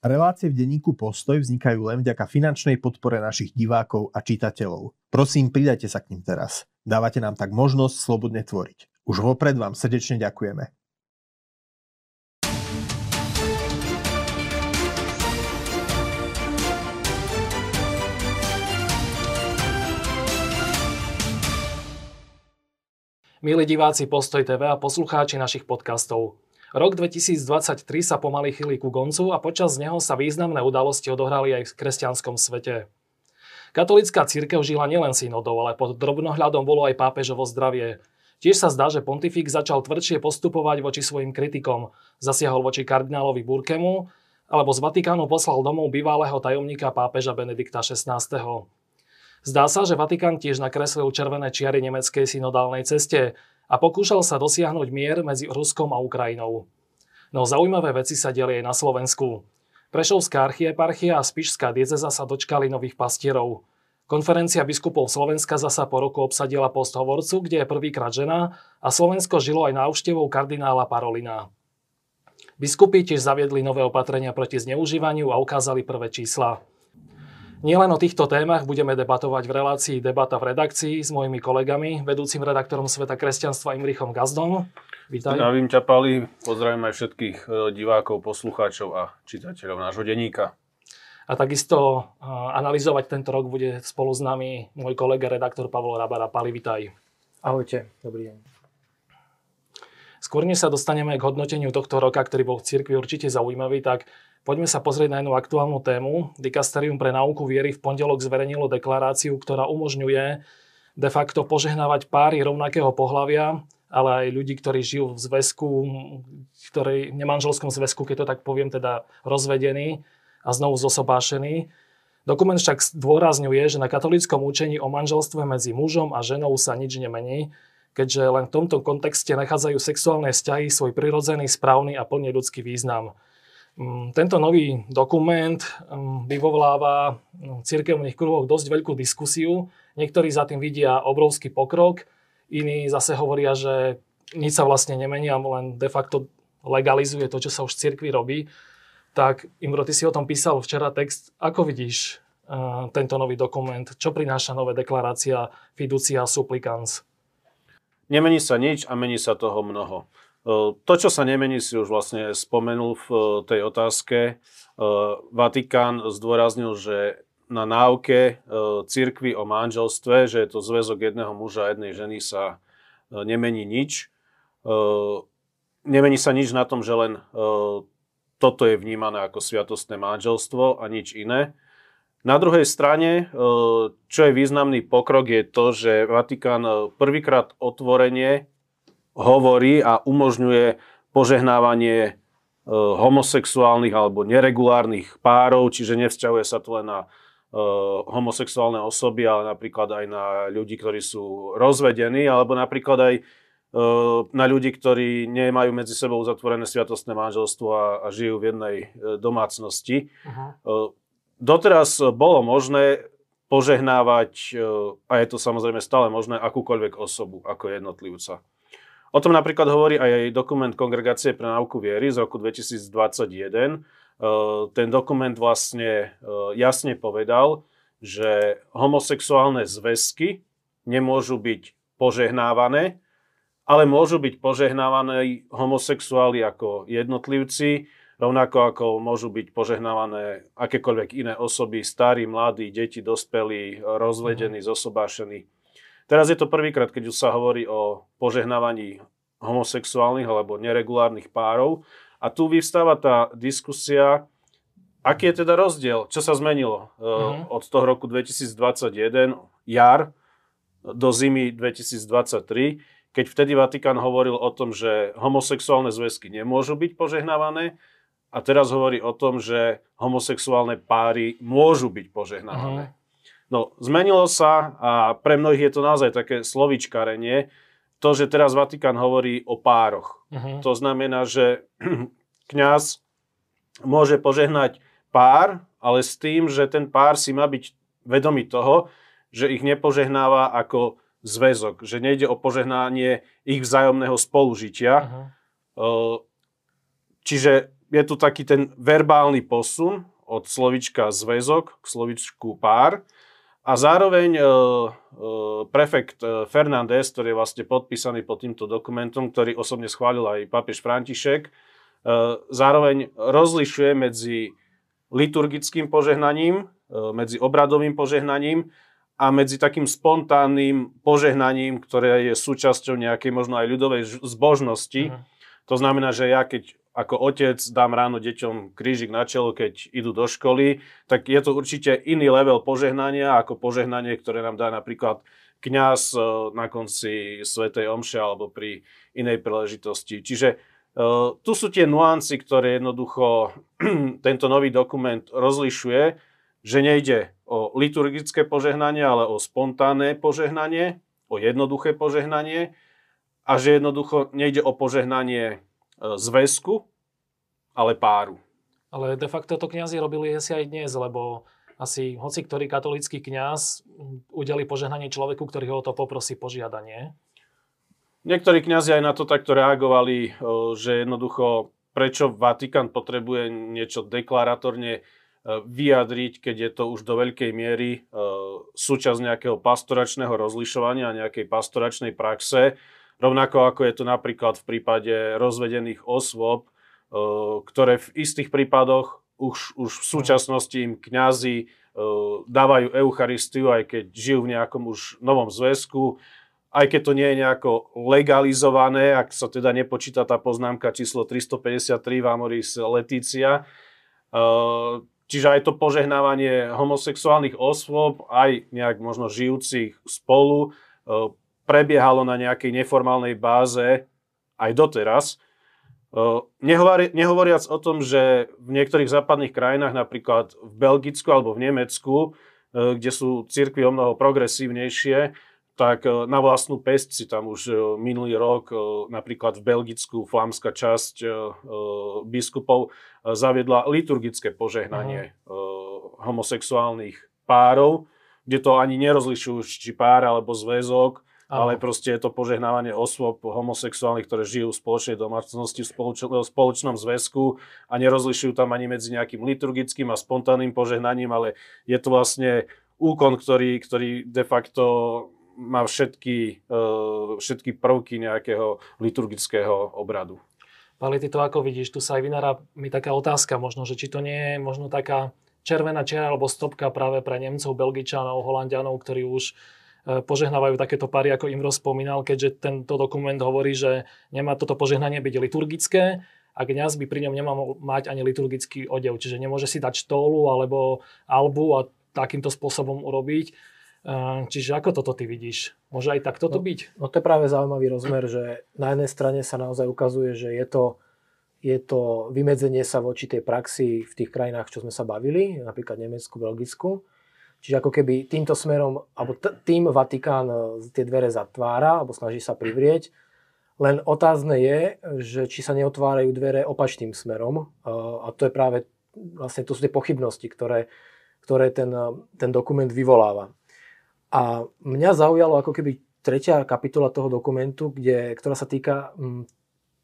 Relácie v denníku Postoj vznikajú len vďaka finančnej podpore našich divákov a čitateľov. Prosím, pridajte sa k ním teraz. Dávate nám tak možnosť slobodne tvoriť. Už vopred vám srdečne ďakujeme. Milí diváci Postoj TV a poslucháči našich podcastov, Rok 2023 sa pomaly chýli ku koncu a počas neho sa významné udalosti odohrali aj v kresťanskom svete. Katolická církev žila nielen synodov, ale pod drobnohľadom bolo aj pápežovo zdravie. Tiež sa zdá, že pontifik začal tvrdšie postupovať voči svojim kritikom. Zasiahol voči kardinálovi Burkemu, alebo z Vatikánu poslal domov bývalého tajomníka pápeža Benedikta XVI. Zdá sa, že Vatikán tiež nakreslil červené čiary nemeckej synodálnej ceste a pokúšal sa dosiahnuť mier medzi Ruskom a Ukrajinou. No zaujímavé veci sa diali aj na Slovensku. Prešovská archieparchia a Spišská dieceza sa dočkali nových pastierov. Konferencia biskupov Slovenska zasa po roku obsadila post hovorcu, kde je prvýkrát žena a Slovensko žilo aj návštevou kardinála Parolina. Biskupy tiež zaviedli nové opatrenia proti zneužívaniu a ukázali prvé čísla. Nielen o týchto témach budeme debatovať v relácii Debata v redakcii s mojimi kolegami, vedúcim redaktorom Sveta kresťanstva Imrichom Gazdom. Vítaj. Zdravím ťa, Pali. Pozdravím aj všetkých e, divákov, poslucháčov a čitateľov nášho denníka. A takisto e, analyzovať tento rok bude spolu s nami môj kolega, redaktor Pavol Rabara. Pali, vítaj. Ahojte, dobrý deň. Skôr než sa dostaneme k hodnoteniu tohto roka, ktorý bol v cirkvi určite zaujímavý, tak Poďme sa pozrieť na jednu aktuálnu tému. Dikasterium pre náuku viery v pondelok zverejnilo deklaráciu, ktorá umožňuje de facto požehnávať páry rovnakého pohľavia, ale aj ľudí, ktorí žijú v zväzku, ktorí nemanželskom zväzku, keď to tak poviem, teda rozvedení a znovu zosobášení. Dokument však zdôrazňuje, že na katolíckom učení o manželstve medzi mužom a ženou sa nič nemení, keďže len v tomto kontexte nachádzajú sexuálne vzťahy svoj prirodzený, správny a plne ľudský význam. Mm, tento nový dokument mm, vyvoláva v cirkevných kruhoch dosť veľkú diskusiu. Niektorí za tým vidia obrovský pokrok, iní zase hovoria, že nič sa vlastne nemení a len de facto legalizuje to, čo sa už v cirkvi robí. Tak Imro, ty si o tom písal včera text. Ako vidíš uh, tento nový dokument? Čo prináša nové deklarácia fiducia supplicans? Nemení sa nič a mení sa toho mnoho. To, čo sa nemení, si už vlastne spomenul v tej otázke. Vatikán zdôraznil, že na náuke cirkvi o manželstve, že je to zväzok jedného muža a jednej ženy, sa nemení nič. Nemení sa nič na tom, že len toto je vnímané ako sviatostné manželstvo a nič iné. Na druhej strane, čo je významný pokrok, je to, že Vatikán prvýkrát otvorenie hovorí a umožňuje požehnávanie e, homosexuálnych alebo neregulárnych párov, čiže nevzťahuje sa to len na e, homosexuálne osoby, ale napríklad aj na ľudí, ktorí sú rozvedení, alebo napríklad aj e, na ľudí, ktorí nemajú medzi sebou uzatvorené sviatostné manželstvo a, a žijú v jednej domácnosti. Uh-huh. Doteraz bolo možné požehnávať, a je to samozrejme stále možné, akúkoľvek osobu ako jednotlivca. O tom napríklad hovorí aj dokument Kongregácie pre náuku viery z roku 2021. Ten dokument vlastne jasne povedal, že homosexuálne zväzky nemôžu byť požehnávané, ale môžu byť požehnávané homosexuáli ako jednotlivci, rovnako ako môžu byť požehnávané akékoľvek iné osoby, starí, mladí, deti, dospelí, rozvedení, mm. zosobášení. Teraz je to prvýkrát, keď už sa hovorí o požehnávaní homosexuálnych alebo neregulárnych párov. A tu vyvstáva tá diskusia, aký je teda rozdiel, čo sa zmenilo uh-huh. od toho roku 2021, jar, do zimy 2023, keď vtedy Vatikán hovoril o tom, že homosexuálne zväzky nemôžu byť požehnávané a teraz hovorí o tom, že homosexuálne páry môžu byť požehnávané. Uh-huh. No, zmenilo sa a pre mnohých je to naozaj také slovičkarenie. To, že teraz Vatikán hovorí o pároch. Uh-huh. To znamená, že kňaz môže požehnať pár, ale s tým, že ten pár si má byť vedomý toho, že ich nepožehnáva ako zväzok, že nejde o požehnanie ich vzájomného spolužitia. Uh-huh. Čiže je tu taký ten verbálny posun od slovička zväzok k slovičku pár. A zároveň e, e, prefekt e, Fernández, ktorý je vlastne podpísaný pod týmto dokumentom, ktorý osobne schválil aj papež František, e, zároveň rozlišuje medzi liturgickým požehnaním, e, medzi obradovým požehnaním a medzi takým spontánnym požehnaním, ktoré je súčasťou nejakej možno aj ľudovej zbožnosti. Uh-huh. To znamená, že ja keď ako otec dám ráno deťom krížik na čelo, keď idú do školy, tak je to určite iný level požehnania ako požehnanie, ktoré nám dá napríklad kňaz e, na konci Svetej Omše alebo pri inej príležitosti. Čiže uh, tu sú tie nuancy, ktoré jednoducho tento nový dokument rozlišuje, že nejde o liturgické požehnanie, ale o spontánne požehnanie, o jednoduché požehnanie a že jednoducho nejde o požehnanie zväzku, ale páru. Ale de facto to kňazi robili asi aj dnes, lebo asi hoci ktorý katolický kňaz udeli požehnanie človeku, ktorý ho o to poprosí požiadanie. Niektorí kňazi aj na to takto reagovali, e, že jednoducho prečo Vatikán potrebuje niečo deklaratorne e, vyjadriť, keď je to už do veľkej miery súčasť nejakého pastoračného rozlišovania, nejakej pastoračnej praxe Rovnako ako je to napríklad v prípade rozvedených osôb, e, ktoré v istých prípadoch už, už v súčasnosti im kňazi e, dávajú Eucharistiu, aj keď žijú v nejakom už novom zväzku, aj keď to nie je nejako legalizované, ak sa teda nepočíta tá poznámka číslo 353 v Amoris Letícia. E, čiže aj to požehnávanie homosexuálnych osôb, aj nejak možno žijúcich spolu, prebiehalo na nejakej neformálnej báze aj doteraz. Nehovari, nehovoriac o tom, že v niektorých západných krajinách, napríklad v Belgicku alebo v Nemecku, kde sú cirkvy o mnoho progresívnejšie, tak na vlastnú pesť si tam už minulý rok napríklad v Belgicku flámska časť biskupov zaviedla liturgické požehnanie homosexuálnych párov, kde to ani nerozlišujú, či pár alebo zväzok, ale proste je to požehnávanie osôb homosexuálnych, ktoré žijú v spoločnej domácnosti, v spoločnom zväzku a nerozlišujú tam ani medzi nejakým liturgickým a spontánnym požehnaním, ale je to vlastne úkon, ktorý, ktorý de facto má všetky, e, všetky prvky nejakého liturgického obradu. Pali, ty to ako vidíš? Tu sa aj vynára mi taká otázka možno, že či to nie je možno taká červená čiara alebo stopka práve pre Nemcov, Belgičanov, Holandianov, ktorí už požehnávajú takéto pary, ako im spomínal, keďže tento dokument hovorí, že nemá toto požehnanie byť liturgické a kniaz by pri ňom nemal mať ani liturgický odev, čiže nemôže si dať štólu alebo albu a takýmto spôsobom urobiť. E, čiže ako toto ty vidíš? Môže aj takto to no, byť? No to je práve zaujímavý rozmer, že na jednej strane sa naozaj ukazuje, že je to, je to vymedzenie sa voči tej praxi v tých krajinách, čo sme sa bavili, napríklad Nemecku, Belgicku. Čiže ako keby týmto smerom, alebo tým Vatikán e, tie dvere zatvára, alebo snaží sa privrieť. Len otázne je, že či sa neotvárajú dvere opačným smerom. E, a to je práve, vlastne to sú tie pochybnosti, ktoré, ktoré ten, e, ten dokument vyvoláva. A mňa zaujalo ako keby tretia kapitola toho dokumentu, kde, ktorá sa týka m,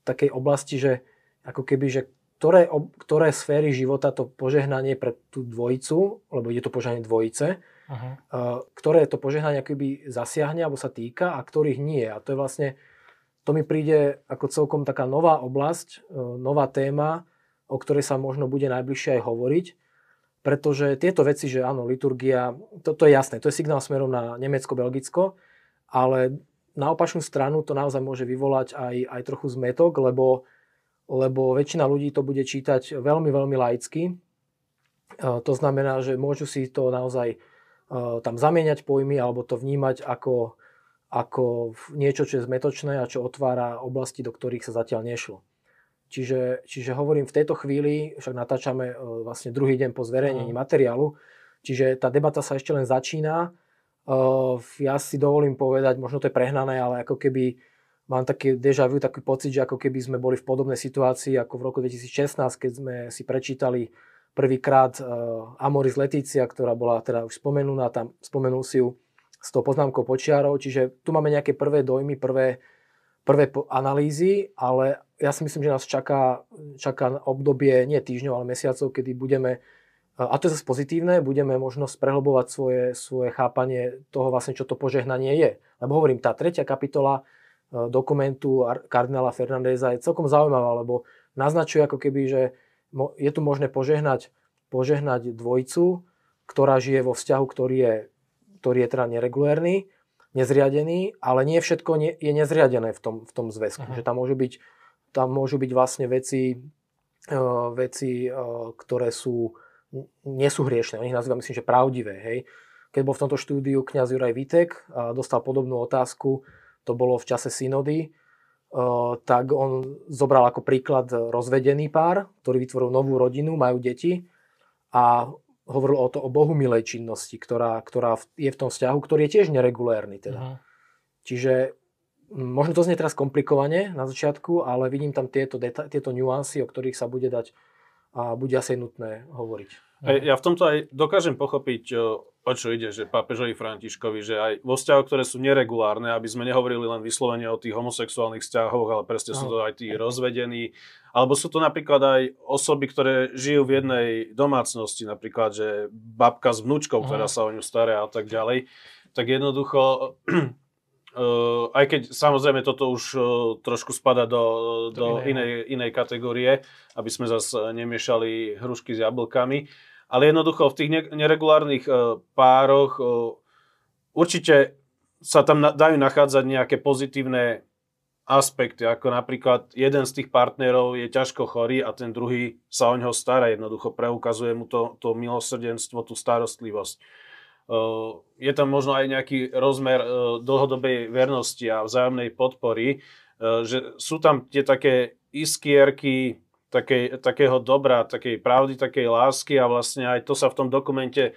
takej oblasti, že ako keby, že ktoré, ktoré sféry života to požehnanie pre tú dvojicu, lebo je to požehnanie dvojice, Aha. ktoré to požehnanie akoby zasiahne alebo sa týka a ktorých nie. A to je vlastne, to mi príde ako celkom taká nová oblasť, e, nová téma, o ktorej sa možno bude najbližšie aj hovoriť, pretože tieto veci, že áno, liturgia, to, to je jasné, to je signál smerom na Nemecko-Belgicko, ale na opačnú stranu to naozaj môže vyvolať aj, aj trochu zmetok, lebo lebo väčšina ľudí to bude čítať veľmi, veľmi laicky. E, to znamená, že môžu si to naozaj e, tam zamieňať pojmy alebo to vnímať ako, ako niečo, čo je zmetočné a čo otvára oblasti, do ktorých sa zatiaľ nešlo. Čiže, čiže hovorím, v tejto chvíli, však natáčame e, vlastne druhý deň po zverejnení mm. materiálu, čiže tá debata sa ešte len začína. Ja si dovolím povedať, možno to je prehnané, ale ako keby mám taký deja vu, taký pocit, že ako keby sme boli v podobnej situácii ako v roku 2016, keď sme si prečítali prvýkrát uh, Amoris Letícia, ktorá bola teda už spomenutá, tam spomenul si ju s tou poznámkou počiarov, čiže tu máme nejaké prvé dojmy, prvé, prvé analýzy, ale ja si myslím, že nás čaká, čaká obdobie nie týždňov, ale mesiacov, kedy budeme a to je zase pozitívne, budeme možno prehlbovať svoje, svoje chápanie toho vlastne, čo to požehnanie je. Lebo hovorím, tá tretia kapitola dokumentu kardinála Fernandeza je celkom zaujímavá, lebo naznačuje ako keby, že je tu možné požehnať, požehnať dvojicu, ktorá žije vo vzťahu, ktorý je, ktorý je teda neregulérny, nezriadený, ale nie všetko nie, je nezriadené v tom, v tom zväzku. Uh-huh. Že tam môžu byť, tam môžu byť vlastne veci, uh, veci uh, ktoré sú nie sú hriešne, on ich nazýva myslím, že pravdivé. Hej. Keď bol v tomto štúdiu kňaz Juraj Vitek a dostal podobnú otázku, to bolo v čase synody, tak on zobral ako príklad rozvedený pár, ktorý vytvoril novú rodinu, majú deti a hovoril o to o bohumilej činnosti, ktorá, ktorá je v tom vzťahu, ktorý je tiež neregulérny. Teda. Uh-huh. Čiže možno to znie teraz komplikovane na začiatku, ale vidím tam tieto, deta- tieto nuancy, o ktorých sa bude dať a bude asi nutné hovoriť. Ja v tomto aj dokážem pochopiť, o čo ide, že pápežovi Františkovi, že aj vo vzťahoch, ktoré sú neregulárne, aby sme nehovorili len vyslovene o tých homosexuálnych vzťahoch, ale presne sú to aj tí rozvedení, alebo sú to napríklad aj osoby, ktoré žijú v jednej domácnosti, napríklad, že babka s vnúčkou, ktorá sa o ňu stará a tak ďalej, tak jednoducho Uh, aj keď samozrejme toto už uh, trošku spada do, do inej, inej kategórie, aby sme zase nemiešali hrušky s jablkami. Ale jednoducho v tých neregulárnych uh, pároch uh, určite sa tam na, dajú nachádzať nejaké pozitívne aspekty, ako napríklad jeden z tých partnerov je ťažko chorý a ten druhý sa o ňoho stará, jednoducho preukazuje mu to, to milosrdenstvo, tú starostlivosť je tam možno aj nejaký rozmer dlhodobej vernosti a vzájomnej podpory, že sú tam tie také iskierky takej, takého dobra, takej pravdy, takej lásky a vlastne aj to sa v tom dokumente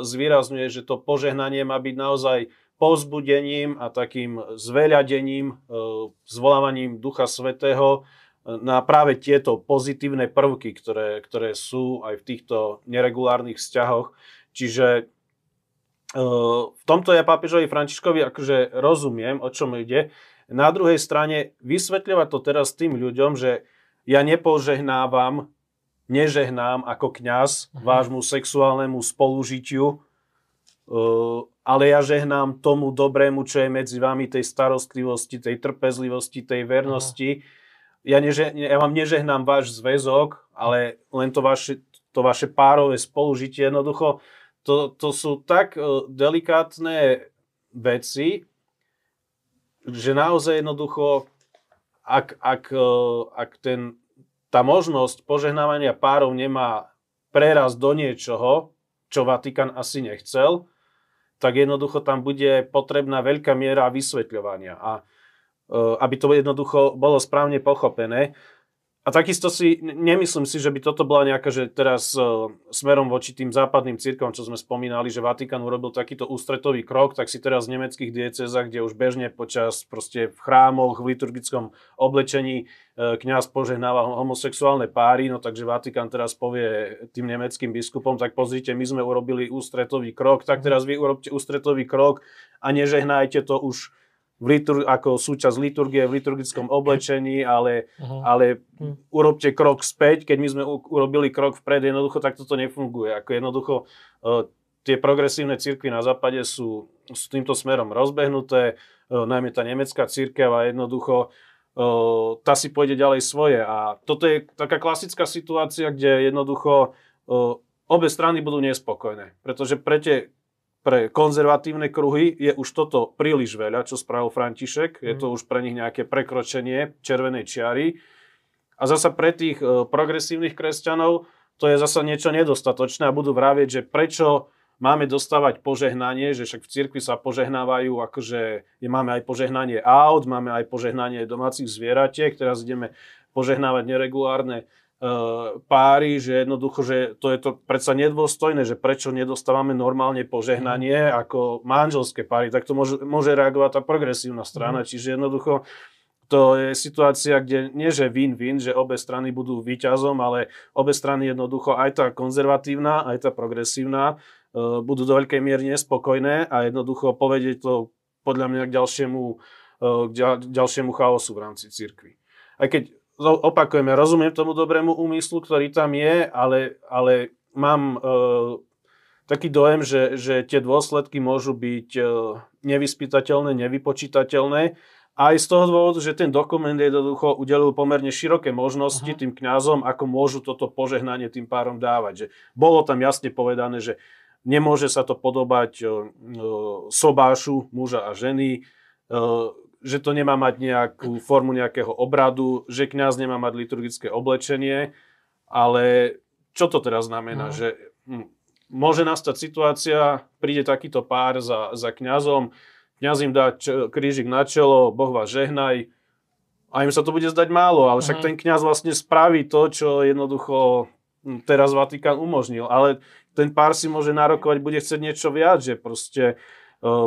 zvýrazňuje, že to požehnanie má byť naozaj povzbudením a takým zveľadením, zvolávaním Ducha Svetého na práve tieto pozitívne prvky, ktoré, ktoré sú aj v týchto neregulárnych vzťahoch. Čiže v tomto ja pápežovi Františkovi akože rozumiem, o čom ide. Na druhej strane vysvetľovať to teraz tým ľuďom, že ja nepožehnávam, nežehnám ako kňaz uh-huh. vášmu sexuálnemu spolužitiu, ale ja žehnám tomu dobrému, čo je medzi vami, tej starostlivosti, tej trpezlivosti, tej vernosti. Uh-huh. Ja, neže, ja vám nežehnám váš zväzok, ale len to vaše, to vaše párové spolužitie. Jednoducho, to, to sú tak uh, delikátne veci, že naozaj jednoducho, ak, ak, uh, ak ten, tá možnosť požehnávania párov nemá preraz do niečoho, čo Vatikán asi nechcel, tak jednoducho tam bude potrebná veľká miera vysvetľovania. A uh, aby to jednoducho bolo správne pochopené, a takisto si, nemyslím si, že by toto bola nejaká, že teraz uh, smerom voči tým západným církvom, čo sme spomínali, že Vatikán urobil takýto ústretový krok, tak si teraz v nemeckých diecezách, kde už bežne počas proste v chrámoch, v liturgickom oblečení uh, kňaz požehnáva homosexuálne páry, no takže Vatikán teraz povie tým nemeckým biskupom, tak pozrite, my sme urobili ústretový krok, tak teraz vy urobte ústretový krok a nežehnajte to už v litur- ako súčasť liturgie v liturgickom oblečení, ale, uh-huh. ale uh-huh. urobte krok späť, keď my sme u- urobili krok vpred, jednoducho tak toto nefunguje. Ako jednoducho uh, tie progresívne cirkvy na západe sú, sú týmto smerom rozbehnuté, uh, najmä tá nemecká církev a jednoducho uh, tá si pôjde ďalej svoje. A toto je taká klasická situácia, kde jednoducho uh, obe strany budú nespokojné. Pretože pre tie pre konzervatívne kruhy je už toto príliš veľa, čo spravil František. Je to mhm. už pre nich nejaké prekročenie červenej čiary. A zasa pre tých e, progresívnych kresťanov to je zasa niečo nedostatočné a budú vravieť, že prečo máme dostávať požehnanie, že však v cirkvi sa požehnávajú, akože máme aj požehnanie aut, máme aj požehnanie domácich zvieratiek, teraz ideme požehnávať neregulárne páry, že jednoducho, že to je to predsa nedôstojné, že prečo nedostávame normálne požehnanie mm. ako manželské páry, tak to môže, môže reagovať tá progresívna strana, mm. čiže jednoducho to je situácia, kde nie že win-win, že obe strany budú výťazom, ale obe strany jednoducho, aj tá konzervatívna, aj tá progresívna, uh, budú do veľkej miery nespokojné a jednoducho povedie to podľa mňa k ďalšiemu k ďalšiemu chaosu v rámci cirkvi. Aj keď opakujeme, rozumiem tomu dobrému úmyslu, ktorý tam je, ale, ale mám uh, taký dojem, že, že tie dôsledky môžu byť uh, nevyspytateľné, nevypočítateľné aj z toho dôvodu, že ten dokument jednoducho udelil pomerne široké možnosti uh-huh. tým kňazom, ako môžu toto požehnanie tým párom dávať. Že bolo tam jasne povedané, že nemôže sa to podobať uh, sobášu muža a ženy, uh, že to nemá mať nejakú formu nejakého obradu, že kňaz nemá mať liturgické oblečenie, ale čo to teraz znamená? Uh-huh. Že hm, môže nastať situácia, príde takýto pár za, za kňazom, kniaz im dá č- krížik na čelo, Boh vás žehnaj. A im sa to bude zdať málo, ale však mm. ten kňaz vlastne spraví to, čo jednoducho hm, teraz Vatikán umožnil. Ale ten pár si môže nárokovať, bude chcieť niečo viac, že proste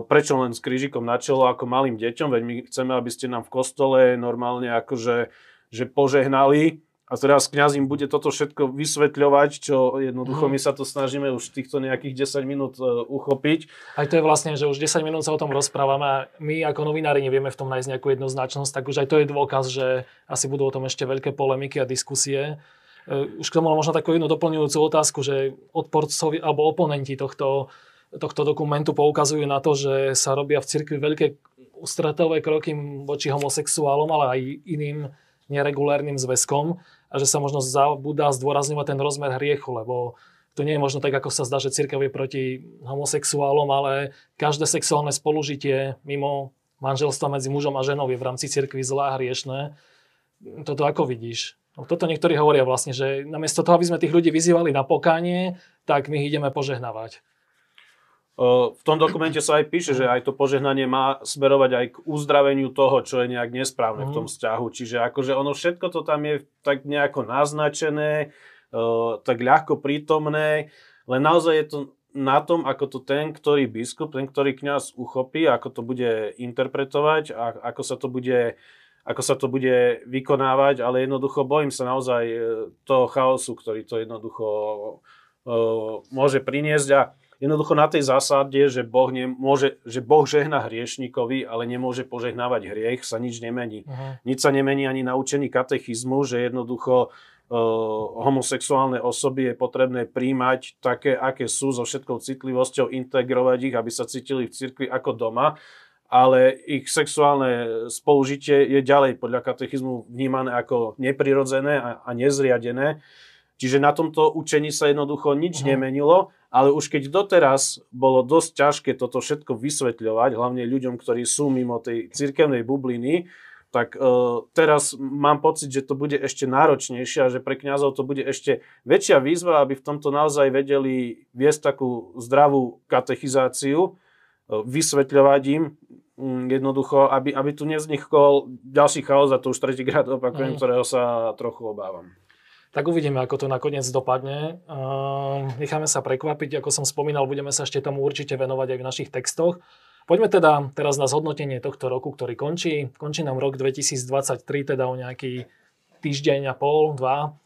prečo len s krížikom na čelo ako malým deťom, veď my chceme, aby ste nám v kostole normálne akože že požehnali a teraz kňaz im bude toto všetko vysvetľovať, čo jednoducho mm. my sa to snažíme už týchto nejakých 10 minút uh, uchopiť. Aj to je vlastne, že už 10 minút sa o tom rozprávame a my ako novinári nevieme v tom nájsť nejakú jednoznačnosť, tak už aj to je dôkaz, že asi budú o tom ešte veľké polemiky a diskusie. Uh, už k tomu možno takú jednu doplňujúcu otázku, že odporcovi alebo oponenti tohto, tohto dokumentu poukazujú na to, že sa robia v cirkvi veľké ústretové kroky voči homosexuálom, ale aj iným neregulárnym zväzkom a že sa možno zabúda zdôrazňovať ten rozmer hriechu, lebo to nie je možno tak, ako sa zdá, že církev je proti homosexuálom, ale každé sexuálne spolužitie mimo manželstva medzi mužom a ženou je v rámci cirkvi zlá a hriešné. Toto ako vidíš? No, toto niektorí hovoria vlastne, že namiesto toho, aby sme tých ľudí vyzývali na pokánie, tak my ich ideme požehnávať. V tom dokumente sa aj píše, že aj to požehnanie má smerovať aj k uzdraveniu toho, čo je nejak nesprávne v tom mhm. vzťahu. Čiže akože ono všetko to tam je tak nejako naznačené, tak ľahko prítomné, len naozaj je to na tom, ako to ten, ktorý biskup, ten, ktorý kňaz uchopí, ako to bude interpretovať a ako sa to bude ako sa to bude vykonávať, ale jednoducho bojím sa naozaj e, toho chaosu, ktorý to jednoducho uh, môže priniesť a jednoducho na tej zásade, že Boh, nemôže, že boh žehna hriešnikovi, ale nemôže požehnávať hriech, sa nič nemení. Uh-huh. Nič sa nemení ani na učení katechizmu, že jednoducho uh, homosexuálne osoby je potrebné príjmať také, aké sú, so všetkou citlivosťou, integrovať ich, aby sa cítili v cirkvi ako doma ale ich sexuálne spolužitie je ďalej podľa katechizmu vnímané ako neprirodzené a, a nezriadené. Čiže na tomto učení sa jednoducho nič uh-huh. nemenilo ale už keď doteraz bolo dosť ťažké toto všetko vysvetľovať, hlavne ľuďom, ktorí sú mimo tej cirkevnej bubliny, tak uh, teraz mám pocit, že to bude ešte náročnejšie a že pre kňazov to bude ešte väčšia výzva, aby v tomto naozaj vedeli viesť takú zdravú katechizáciu, uh, vysvetľovať im um, jednoducho, aby, aby tu nevznikol ďalší chaos, a to už tretíkrát opakujem, mm. ktorého sa trochu obávam. Tak uvidíme, ako to nakoniec dopadne. Necháme sa prekvapiť, ako som spomínal, budeme sa ešte tomu určite venovať aj v našich textoch. Poďme teda teraz na zhodnotenie tohto roku, ktorý končí. Končí nám rok 2023, teda o nejaký týždeň a pol, dva.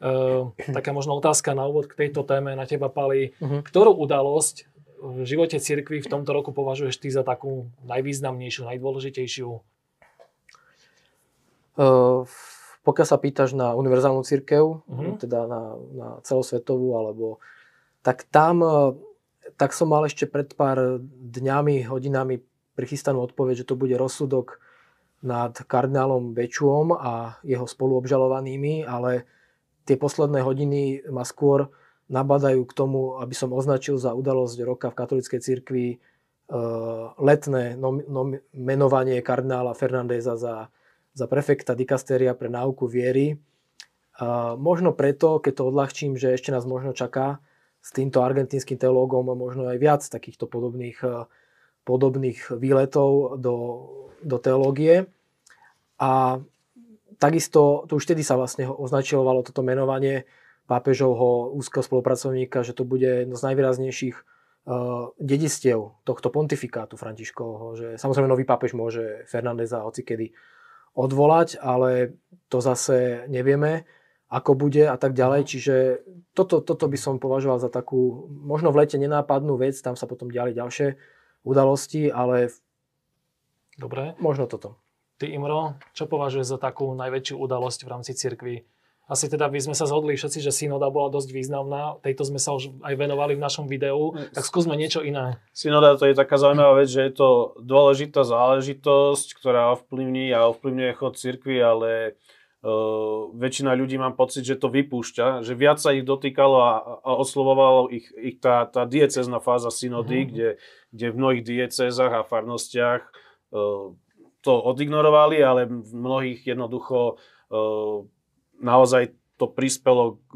E, taká možno otázka na úvod k tejto téme na teba, Pali. Uh-huh. Ktorú udalosť v živote cirkvi v tomto roku považuješ ty za takú najvýznamnejšiu, najdôležitejšiu? Uh, pokiaľ sa pýtaš na univerzálnu církev, uh-huh. teda na, na celosvetovú, alebo tak tam, e, tak som mal ešte pred pár dňami, hodinami prichystanú odpoveď, že to bude rozsudok nad kardinálom Bečuom a jeho spoluobžalovanými, ale tie posledné hodiny ma skôr nabadajú k tomu, aby som označil za udalosť roka v katolíckej cirkvi uh, letné nom, nom, menovanie kardinála Fernandeza za za prefekta dikastéria pre náuku viery. Možno preto, keď to odľahčím, že ešte nás možno čaká s týmto argentínskym teológom možno aj viac takýchto podobných, podobných výletov do, do teológie. A takisto, to už vtedy sa vlastne označovalo toto menovanie pápežovho úzkeho spolupracovníka, že to bude jedno z najvýraznejších dedistiev tohto pontifikátu Františkovho, že samozrejme nový pápež môže Fernandeza hocikedy odvolať, ale to zase nevieme, ako bude a tak ďalej. Mhm. Čiže toto, toto by som považoval za takú, možno v lete nenápadnú vec, tam sa potom diali ďalšie udalosti, ale Dobre. Možno toto. Ty Imro, čo považuješ za takú najväčšiu udalosť v rámci cirkvi? Asi teda by sme sa zhodli všetci, že synoda bola dosť významná. Tejto sme sa už aj venovali v našom videu. Tak skúsme niečo iné. Synoda to je taká zaujímavá vec, že je to dôležitá záležitosť, ktorá ovplyvní a ovplyvňuje chod cirkvi, ale uh, väčšina ľudí mám pocit, že to vypúšťa, že viac sa ich dotýkalo a, a oslovovalo ich, ich tá, tá diecezná fáza synody, mm-hmm. kde, kde v mnohých diecezách a farnostiach uh, to odignorovali, ale v mnohých jednoducho uh, naozaj to prispelo k,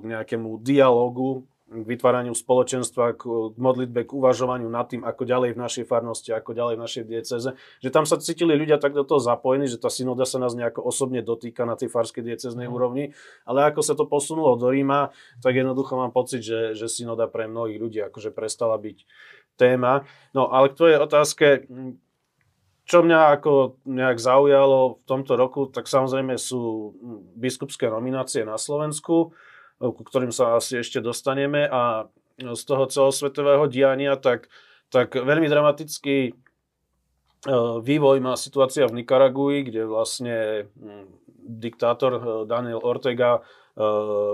k nejakému dialogu, k vytváraniu spoločenstva, k, k modlitbe, k uvažovaniu nad tým, ako ďalej v našej farnosti, ako ďalej v našej dieceze. Že tam sa cítili ľudia tak do toho zapojení, že tá synoda sa nás nejako osobne dotýka na tej farskej dieceznej mm. úrovni. Ale ako sa to posunulo do Ríma, tak jednoducho mám pocit, že, že synoda pre mnohých ľudí akože prestala byť téma. No ale k tvojej otázke, čo mňa ako nejak zaujalo v tomto roku, tak samozrejme sú biskupské nominácie na Slovensku, ku ktorým sa asi ešte dostaneme. A z toho celosvetového diania, tak, tak veľmi dramatický e, vývoj má situácia v Nikaragui, kde vlastne diktátor e, Daniel Ortega e,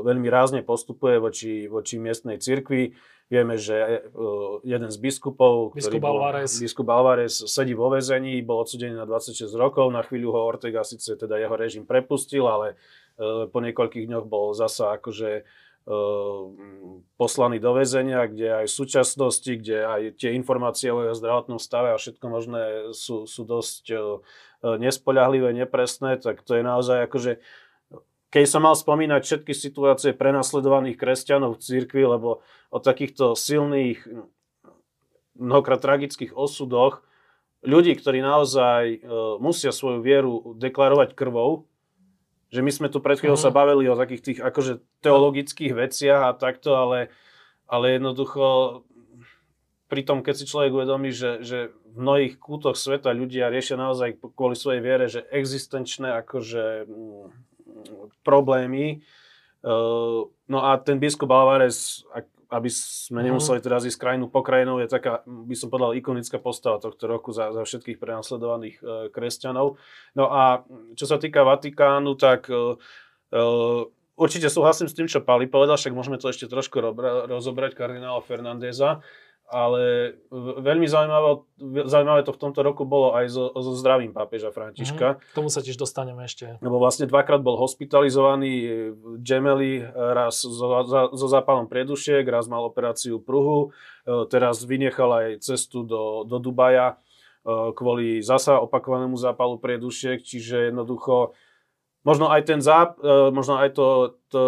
veľmi rázne postupuje voči, voči miestnej cirkvi Vieme, že e, jeden z biskupov, Biskup bol, Alvarez. biskup Alvarez sedí vo väzení, bol odsudený na 26 rokov. Na chvíľu ho Ortega síce teda jeho režim prepustil, ale e, po niekoľkých dňoch bol zasa akože e, poslaný do väzenia, kde aj v súčasnosti, kde aj tie informácie o jeho zdravotnom stave a všetko možné sú, sú dosť nespoľahlivé, nepresné, tak to je naozaj akože keď som mal spomínať všetky situácie prenasledovaných kresťanov v cirkvi, lebo o takýchto silných, mnohokrát tragických osudoch, ľudí, ktorí naozaj e, musia svoju vieru deklarovať krvou, že my sme tu pred chvíľou sa mhm. bavili o takých tých akože teologických veciach a takto, ale, ale jednoducho pri tom, keď si človek uvedomí, že, že v mnohých kútoch sveta ľudia riešia naozaj kvôli svojej viere, že existenčné akože problémy. Uh, no a ten biskup Alvarez, aby sme mhm. nemuseli teraz ísť krajinu po krajinu, je taká, by som povedal, ikonická postava tohto roku za, za všetkých prenasledovaných uh, kresťanov. No a čo sa týka Vatikánu, tak uh, určite súhlasím s tým, čo Pali povedal, však môžeme to ešte trošku rozobrať kardinála Fernandeza ale veľmi zaujímavé, zaujímavé to v tomto roku bolo aj so, so zdravím pápeža Františka. Mm, tomu sa tiež dostaneme ešte. Lebo vlastne dvakrát bol hospitalizovaný v Gemeli, raz so, za, so zápalom priedušiek, raz mal operáciu pruhu, e, teraz vynechal aj cestu do, do Dubaja e, kvôli zasa opakovanému zápalu priedušiek, čiže jednoducho možno aj ten záp, e, možno aj to, to,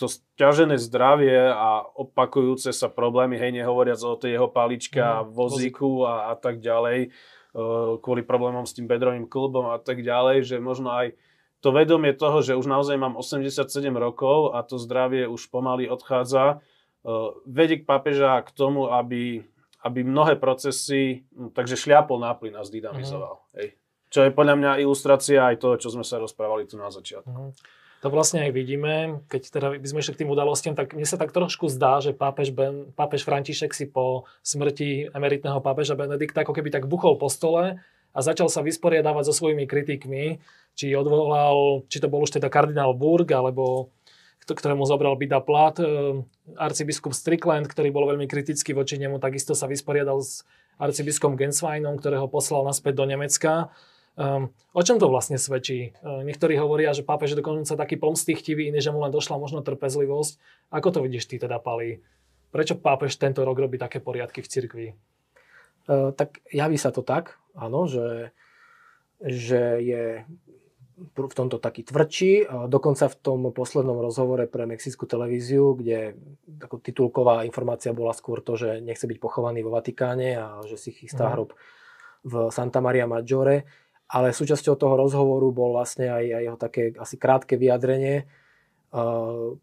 to stiažené zdravie a opakujúce sa problémy, hej, nehovoriac o tej jeho paličke a mm, vozíku a, a tak ďalej, uh, kvôli problémom s tým bedrovým klubom a tak ďalej, že možno aj to vedomie toho, že už naozaj mám 87 rokov a to zdravie už pomaly odchádza, uh, vedie k papeža k tomu, aby, aby mnohé procesy, takže šliapol na plyn a zdynamizoval. Mm. Hej. Čo je podľa mňa ilustrácia aj toho, čo sme sa rozprávali tu na začiatku. Mm. To vlastne aj vidíme, keď teda by sme išli k tým udalostiam, tak mne sa tak trošku zdá, že pápež, ben, pápež František si po smrti emeritného pápeža Benedikta ako keby tak buchol po stole a začal sa vysporiadávať so svojimi kritikmi, či odvolal, či to bol už teda kardinál Burg, alebo ktorému zobral Bida Plat, e, arcibiskup Strickland, ktorý bol veľmi kritický voči nemu, takisto sa vysporiadal s arcibiskupom Gensweinom, ktorého poslal naspäť do Nemecka. Um, o čom to vlastne svedčí? Uh, niektorí hovoria, že pápež je dokonca taký pomstichtivý, iný, že mu len došla možno trpezlivosť. Ako to vidíš ty teda, Pali? Prečo pápež tento rok robí také poriadky v cirkvi? Uh, tak javí sa to tak, áno, že, že je v tomto taký tvrdší. Dokonca v tom poslednom rozhovore pre mexickú televíziu, kde ako titulková informácia bola skôr to, že nechce byť pochovaný vo Vatikáne a že si chystá mm. hrob v Santa Maria Maggiore, ale súčasťou toho rozhovoru bol vlastne aj, aj jeho také asi krátke vyjadrenie, uh,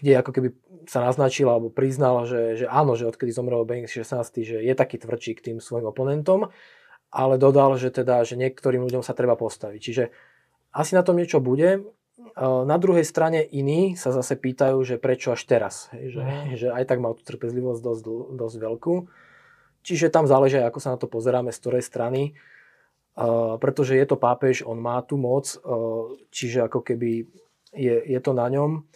kde ako keby sa naznačil alebo priznal, že, že áno, že odkedy zomrel Benedikt 16, že je taký tvrdší k tým svojim oponentom, ale dodal, že teda, že niektorým ľuďom sa treba postaviť. Čiže asi na tom niečo bude. Uh, na druhej strane iní sa zase pýtajú, že prečo až teraz. Že, mm. že aj tak mal tú trpezlivosť dosť, dosť veľkú. Čiže tam záleží, ako sa na to pozeráme, z ktorej strany. Pretože je to pápež, on má tú moc, čiže ako keby je, je to na ňom.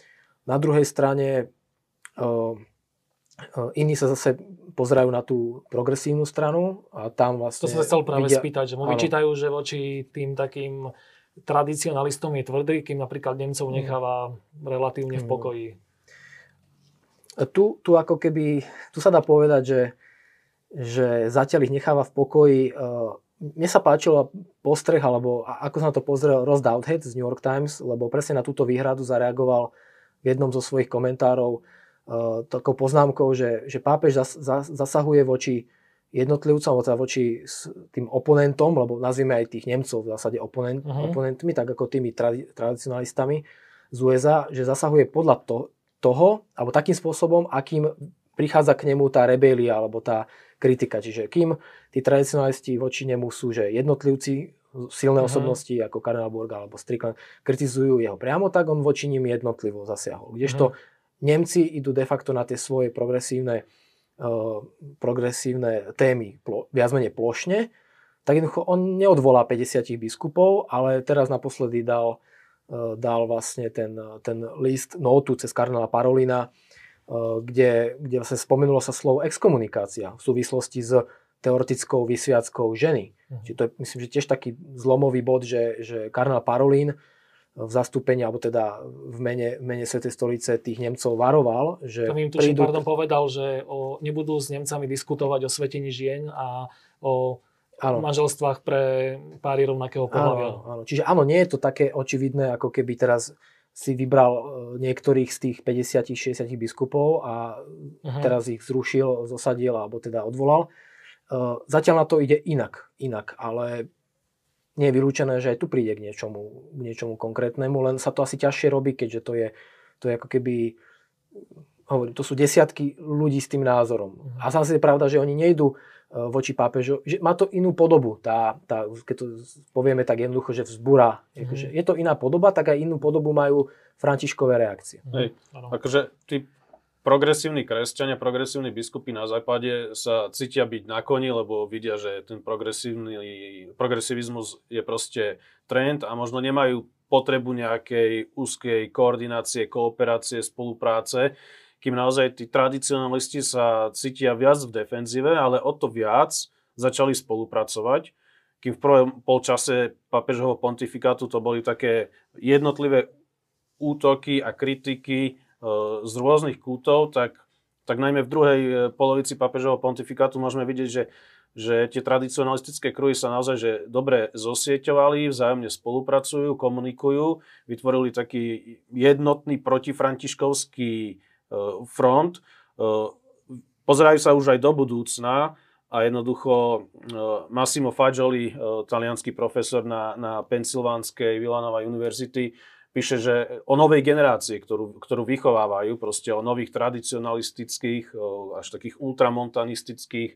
Na druhej strane iní sa zase pozerajú na tú progresívnu stranu a tam vlastne... To som sa chcel práve vidia... spýtať, že mu vyčítajú, že voči tým takým tradicionalistom je tvrdý, kým napríklad Nemcov mm. necháva relatívne v mm. pokoji. Tu, tu ako keby, tu sa dá povedať, že, že zatiaľ ich necháva v pokoji. Mne sa páčilo postreh, alebo ako sa na to pozrel Ross Doubthead z New York Times, lebo presne na túto výhradu zareagoval v jednom zo svojich komentárov takou poznámkou, že, že pápež zas, zas, zasahuje voči jednotlivcom, alebo teda voči tým oponentom, lebo nazvime aj tých Nemcov v zásade oponent, uh-huh. oponentmi, tak ako tými tradi- tradicionalistami z USA, že zasahuje podľa to, toho, alebo takým spôsobom, akým prichádza k nemu tá rebelia alebo tá kritika. Čiže kým tí tradicionalisti voči nemu sú, že jednotlivci, silné uh-huh. osobnosti ako Karnal Burg alebo Strickland kritizujú jeho priamo, tak on voči nim jednotlivo zasiahol. Kdežto uh-huh. Nemci idú de facto na tie svoje progresívne Eh, progresívne témy viac menej plošne, tak jednoducho on neodvolá 50 biskupov, ale teraz naposledy dal, eh, dal vlastne ten, ten list notu cez kardinála Parolina, kde, kde vlastne spomenulo sa slovo exkomunikácia v súvislosti s teoretickou vysviackou ženy. Mhm. Čiže to je, myslím, že tiež taký zlomový bod, že, že kardinál Parolín v zastúpení, alebo teda v mene, v mene Svetej stolice tých Nemcov varoval, že... Tam im tuším, prídu... pardon, povedal, že o, nebudú s Nemcami diskutovať o svetení žien a o áno. manželstvách pre páry rovnakého pohľavia. Áno, áno. Čiže áno, nie je to také očividné, ako keby teraz si vybral e, niektorých z tých 50-60 biskupov a uh-huh. teraz ich zrušil, zosadil alebo teda odvolal. E, zatiaľ na to ide inak, inak, ale nie je vylúčené, že aj tu príde k niečomu, k niečomu konkrétnemu, len sa to asi ťažšie robí, keďže to je, to je ako keby, hovorím, to sú desiatky ľudí s tým názorom. Mm. A zase je pravda, že oni nejdú e, voči pápežu, že má to inú podobu, tá, tá, keď to povieme tak jednoducho, že vzbúra. Mm. Akože je to iná podoba, tak aj inú podobu majú Františkové reakcie. Hej, akože ty progresívni kresťania, progresívni biskupy na západe sa cítia byť na koni, lebo vidia, že ten progresívny, progresivizmus je proste trend a možno nemajú potrebu nejakej úzkej koordinácie, kooperácie, spolupráce, kým naozaj tí tradicionalisti sa cítia viac v defenzíve, ale o to viac začali spolupracovať, kým v prvom polčase papežovho pontifikátu to boli také jednotlivé útoky a kritiky z rôznych kútov, tak, tak najmä v druhej e, polovici papežovho pontifikátu môžeme vidieť, že, že tie tradicionalistické kruhy sa naozaj že dobre zosieťovali, vzájomne spolupracujú, komunikujú, vytvorili taký jednotný protifrantiškovský e, front. E, pozerajú sa už aj do budúcna a jednoducho Massimo Fagioli, talianský profesor na, na Pensylvánskej Villanova University, píše, že o novej generácii, ktorú, ktorú vychovávajú, proste o nových tradicionalistických, až takých ultramontanistických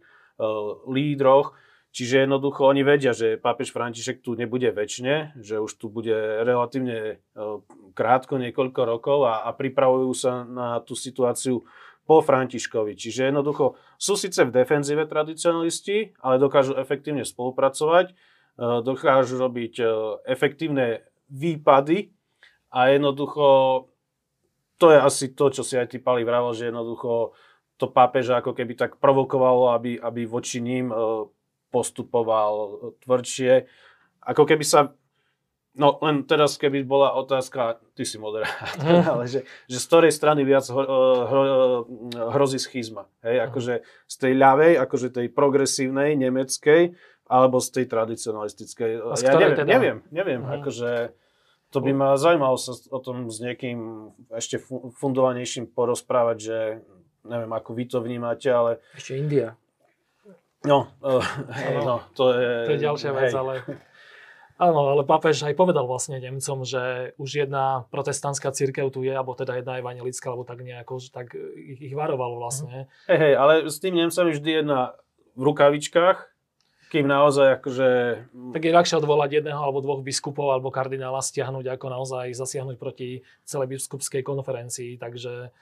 lídroch. Čiže jednoducho oni vedia, že pápež František tu nebude väčšine, že už tu bude relatívne krátko, niekoľko rokov a, a pripravujú sa na tú situáciu po Františkovi. Čiže jednoducho sú síce v defenzíve tradicionalisti, ale dokážu efektívne spolupracovať, dokážu robiť efektívne výpady a jednoducho to je asi to, čo si aj ty Pali vravel, že jednoducho to pápeža ako keby tak provokovalo, aby, aby voči ním e, postupoval tvrdšie. Ako keby sa No len teraz, keby bola otázka, ty si moderátor, mm. ale že, že z ktorej strany viac hro, e, hro, e, hrozí schizma. Hej? Mhm. Akože z tej ľavej, akože tej progresívnej, nemeckej, alebo z tej tradicionalistickej. ja neviem, teda? neviem, neviem. Mm. Akože, to by ma zaujímalo sa o tom s niekým ešte fundovanejším porozprávať, že neviem, ako vy to vnímate, ale... Ešte India. No, uh, hej, no, to je... To je ďalšia vec, hej. ale... Áno, ale pápež aj povedal vlastne Nemcom, že už jedna protestantská církev tu je, alebo teda jedna evangelická, alebo tak nejako, že tak ich, ich varoval vlastne. Hej, hej, ale s tým Nemcami vždy jedna v rukavičkách, kým naozaj akože... Tak je ľahšie odvolať jedného alebo dvoch biskupov alebo kardinála stiahnuť, ako naozaj zasiahnuť proti celej biskupskej konferencii. Takže,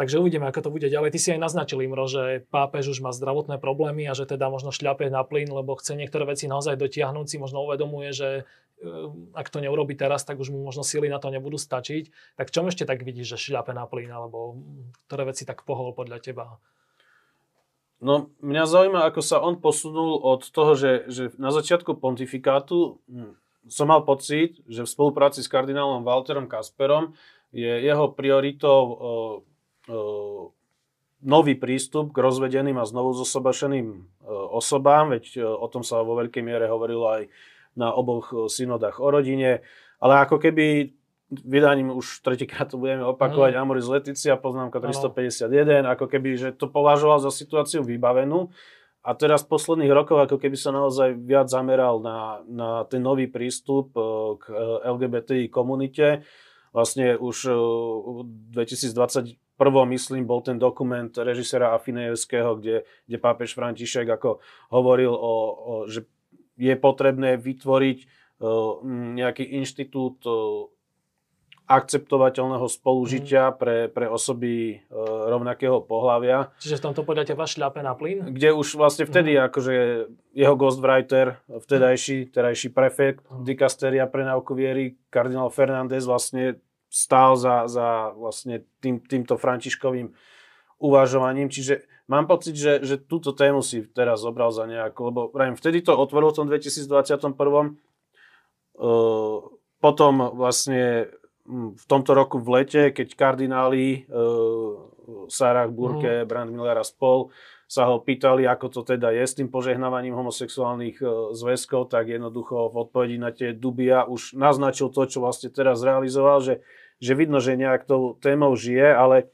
Takže uvidíme, ako to bude ďalej. Ty si aj naznačil, Imro, že pápež už má zdravotné problémy a že teda možno šľapie na plyn, lebo chce niektoré veci naozaj dotiahnuť, si možno uvedomuje, že e, ak to neurobi teraz, tak už mu možno síly na to nebudú stačiť. Tak čom ešte tak vidíš, že šľape na plyn, alebo ktoré veci tak pohol podľa teba? No, mňa zaujíma, ako sa on posunul od toho, že, že na začiatku pontifikátu hm, som mal pocit, že v spolupráci s kardinálom Walterom Kasperom je jeho prioritou nový prístup k rozvedeným a znovu zosobašeným osobám, veď o tom sa vo veľkej miere hovorilo aj na oboch synodách o rodine, ale ako keby vydaním už tretíkrát to budeme opakovať, mm. Amoris Leticia, poznámka 351, ano. ako keby, že to považoval za situáciu vybavenú. A teraz v posledných rokoch ako keby sa naozaj viac zameral na, na ten nový prístup k LGBTI komunite. Vlastne už v 2020 prvom, myslím, bol ten dokument režisera Afinejevského, kde, kde pápež František ako hovoril, o, o, že je potrebné vytvoriť o, nejaký inštitút o, akceptovateľného spolužitia mm. pre, pre osoby o, rovnakého pohľavia. Čiže v tomto podľa teba šľape na plyn? Kde už vlastne vtedy mm. akože jeho ghostwriter, vtedajší, terajší prefekt mm. dikasteria pre náuku viery, kardinál Fernández vlastne stál za, za vlastne tým, týmto františkovým uvažovaním. Čiže mám pocit, že, že túto tému si teraz zobral za nejakú, lebo pravím, vtedy to otvoril v tom 2021. Uh, potom vlastne v tomto roku v lete, keď kardináli uh, Sarah Burke, mm. Brand Miller a spol sa ho pýtali, ako to teda je s tým požehnávaním homosexuálnych uh, zväzkov, tak jednoducho v odpovedi na tie dubia už naznačil to, čo vlastne teraz realizoval, že že vidno, že nejak tou témou žije, ale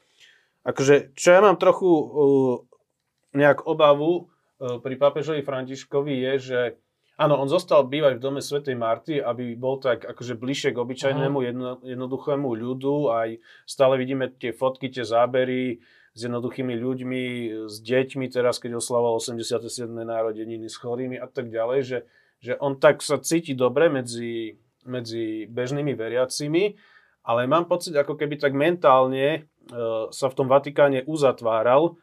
akože, čo ja mám trochu uh, nejak obavu uh, pri papežovi Františkovi je, že áno, on zostal bývať v dome Svetej Marty, aby bol tak akože bližšie k obyčajnému jedno, jednoduchému ľudu, aj stále vidíme tie fotky, tie zábery s jednoduchými ľuďmi, s deťmi, teraz keď oslavoval 87. narodeniny s chorými a tak ďalej, že, že on tak sa cíti dobre medzi, medzi bežnými veriacimi, ale mám pocit, ako keby tak mentálne uh, sa v tom Vatikáne uzatváral.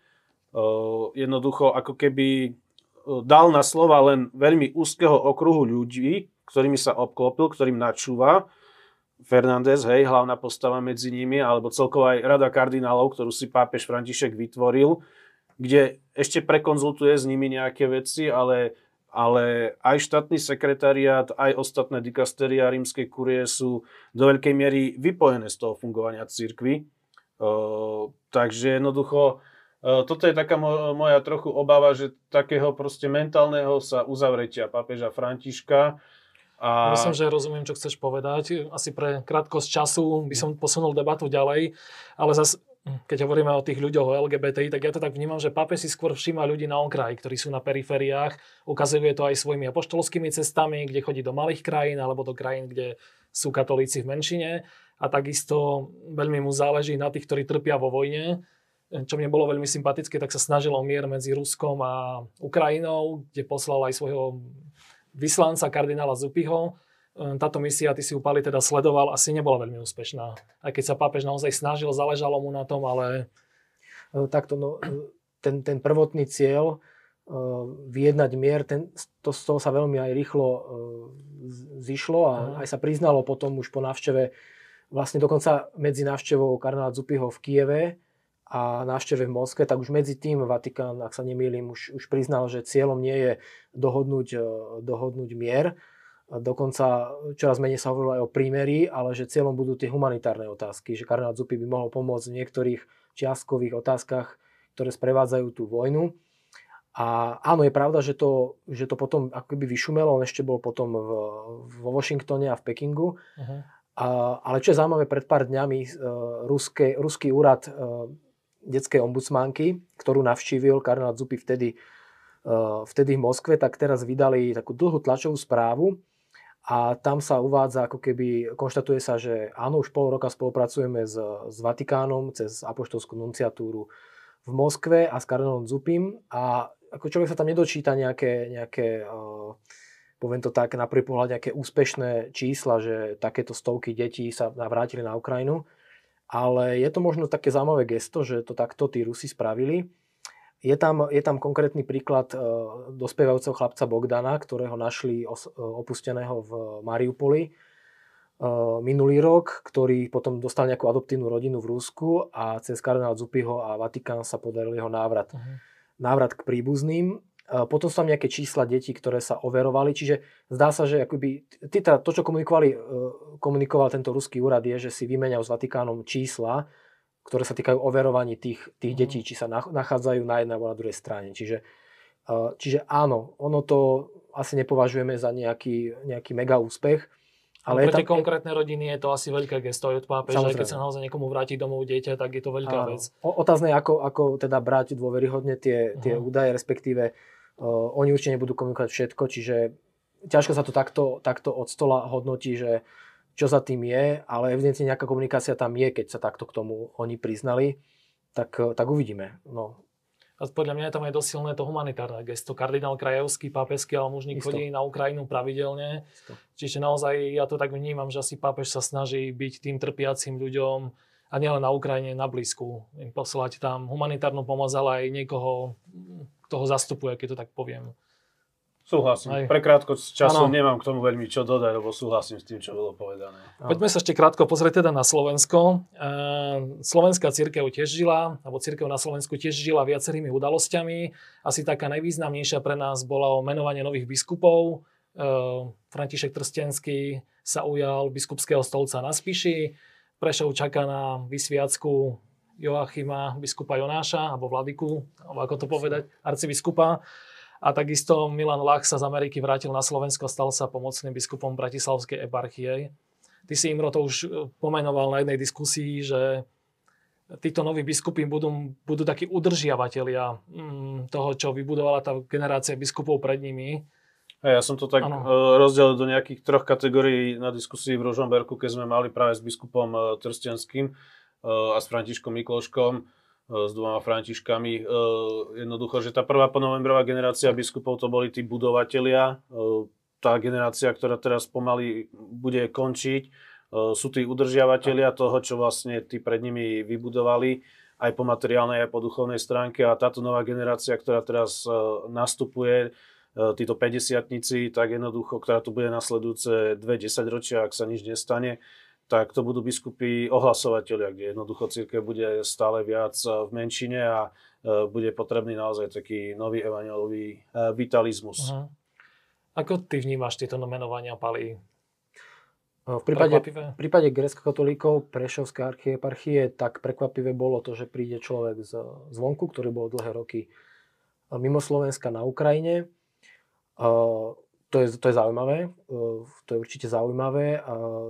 Uh, jednoducho, ako keby uh, dal na slova len veľmi úzkeho okruhu ľudí, ktorými sa obklopil, ktorým načúva. Fernández, hej, hlavná postava medzi nimi, alebo celková aj rada kardinálov, ktorú si pápež František vytvoril, kde ešte prekonzultuje s nimi nejaké veci, ale ale aj štátny sekretariát, aj ostatné dikasteria rímskej kurie sú do veľkej miery vypojené z toho fungovania církvy. Takže jednoducho, toto je taká mo- moja trochu obava, že takého proste mentálneho sa uzavretia pápeža Františka. A... Myslím, že rozumiem, čo chceš povedať. Asi pre krátkosť času by som posunul debatu ďalej, ale zase keď hovoríme o tých ľuďoch, o LGBTI, tak ja to tak vnímam, že pápež si skôr všíma ľudí na okraji, ktorí sú na perifériách. Ukazuje to aj svojimi apoštolskými cestami, kde chodí do malých krajín alebo do krajín, kde sú katolíci v menšine. A takisto veľmi mu záleží na tých, ktorí trpia vo vojne. Čo mne bolo veľmi sympatické, tak sa snažil o mier medzi Ruskom a Ukrajinou, kde poslal aj svojho vyslanca kardinála Zupiho táto misia, ty si ju Pali teda sledoval, asi nebola veľmi úspešná. Aj keď sa pápež naozaj snažil, záležalo mu na tom, ale... Ehm, takto, no, ten, ten prvotný cieľ, ehm, vyjednať mier, ten, to, z toho sa veľmi aj rýchlo zišlo a uh-huh. aj sa priznalo potom už po návšteve, vlastne dokonca medzi návštevou kardinála Zupiho v Kieve a návšteve v Moskve, tak už medzi tým Vatikán, ak sa nemýlim, už, už priznal, že cieľom nie je dohodnúť, dohodnúť mier, Dokonca čoraz menej sa hovorilo aj o prímeri, ale že cieľom budú tie humanitárne otázky, že kardinál Zupy by mohol pomôcť v niektorých čiastkových otázkach, ktoré sprevádzajú tú vojnu. A áno, je pravda, že to, že to potom akoby vyšumelo, on ešte bol potom v, vo Washingtone a v Pekingu. Uh-huh. A, ale čo je zaujímavé, pred pár dňami uh, ruské, ruský úrad uh, detskej ombudsmanky, ktorú navštívil kardinál Zupy vtedy, uh, vtedy v Moskve, tak teraz vydali takú dlhú tlačovú správu, a tam sa uvádza, ako keby konštatuje sa, že áno, už pol roka spolupracujeme s, s Vatikánom cez apoštolskú nunciatúru v Moskve a s kardinálom Zupim a ako človek sa tam nedočíta nejaké, nejaké uh, poviem to tak, na prvý pohľad nejaké úspešné čísla, že takéto stovky detí sa vrátili na Ukrajinu, Ale je to možno také zaujímavé gesto, že to takto tí Rusi spravili. Je tam, je tam konkrétny príklad uh, dospievajúceho chlapca Bogdana, ktorého našli os, uh, opusteného v Mariupoli uh, minulý rok, ktorý potom dostal nejakú adoptívnu rodinu v Rusku a cez kardinál Zupiho a Vatikán sa podaril jeho návrat. Uh-huh. Návrat k príbuzným. Uh, potom sú tam nejaké čísla detí, ktoré sa overovali, čiže zdá sa, že akoby, teda to, čo komunikovali, uh, komunikoval tento ruský úrad, je, že si vymeniajú s Vatikánom čísla, ktoré sa týkajú overovaní tých, tých detí, mhm. či sa nachádzajú na jednej alebo na druhej strane. Čiže, eh, čiže áno, ono to asi nepovažujeme za nejaký, nejaký mega úspech. Ale pre tie konkrétne rodiny je to asi veľké gesto od pápeža, keď sa naozaj niekomu vráti domov dieťa, tak je to veľká áno. vec. O, otázne je, ako, ako teda brať dôveryhodne tie, tie uh-huh. údaje, respektíve uh, oni určite nebudú komunikovať všetko, čiže ťažko sa to takto, takto od stola hodnotí, že čo za tým je, ale evidentne nejaká komunikácia tam je, keď sa takto k tomu oni priznali, tak, tak uvidíme. No. A podľa mňa je tam aj dosť silné to humanitárne gesto. Kardinál Krajevský, pápežský almužník chodí na Ukrajinu pravidelne. Isto. Čiže naozaj ja to tak vnímam, že asi pápež sa snaží byť tým trpiacim ľuďom a nielen na Ukrajine, na blízku. Im poslať tam humanitárnu pomoc, ale aj niekoho, kto ho zastupuje, keď to tak poviem. Súhlasím. Aj. Prekrátko času ano. nemám k tomu veľmi čo dodať, lebo súhlasím s tým, čo bolo povedané. Poďme sa ešte krátko pozrieť teda na Slovensko. Slovenská církev tiež žila, alebo církev na Slovensku tiež žila viacerými udalosťami. Asi taká najvýznamnejšia pre nás bola o menovanie nových biskupov. František Trstenský sa ujal biskupského stolca na Spiši. Prešov čaká na vysviacku Joachima, biskupa Jonáša, alebo vladiku, alebo ako to povedať, arcibiskupa. A takisto Milan Lach sa z Ameriky vrátil na Slovensko, stal sa pomocným biskupom Bratislavskej eparchie. Ty si Imro to už e, pomenoval na jednej diskusii, že títo noví biskupy budú, budú takí udržiavatelia mm, toho, čo vybudovala tá generácia biskupov pred nimi. A ja som to tak ano. E, rozdelil do nejakých troch kategórií na diskusii v Rožomberku, keď sme mali práve s biskupom e, Trstenským a s Františkom Mikloškom s dvoma Františkami. E, jednoducho, že tá prvá ponovembrová generácia biskupov to boli tí budovatelia. E, tá generácia, ktorá teraz pomaly bude končiť, sú tí udržiavatelia toho, čo vlastne tí pred nimi vybudovali aj po materiálnej, aj po duchovnej stránke a táto nová generácia, ktorá teraz nastupuje, títo 50 tak jednoducho, ktorá tu bude nasledujúce 2 10 ročia, ak sa nič nestane, tak to budú biskupy ohlasovateľia, kde jednoducho církev bude stále viac eh, v menšine a eh, bude potrebný naozaj taký nový evangelový eh, vitalizmus. Uh-huh. Ako ty vnímaš tieto menovania Pali? V prípade, v prípade grecko-katolíkov Prešovskej archieparchie tak prekvapivé bolo to, že príde človek z, zvonku, ktorý bol dlhé roky mimo Slovenska na Ukrajine to je, to je zaujímavé, e, to je určite zaujímavé.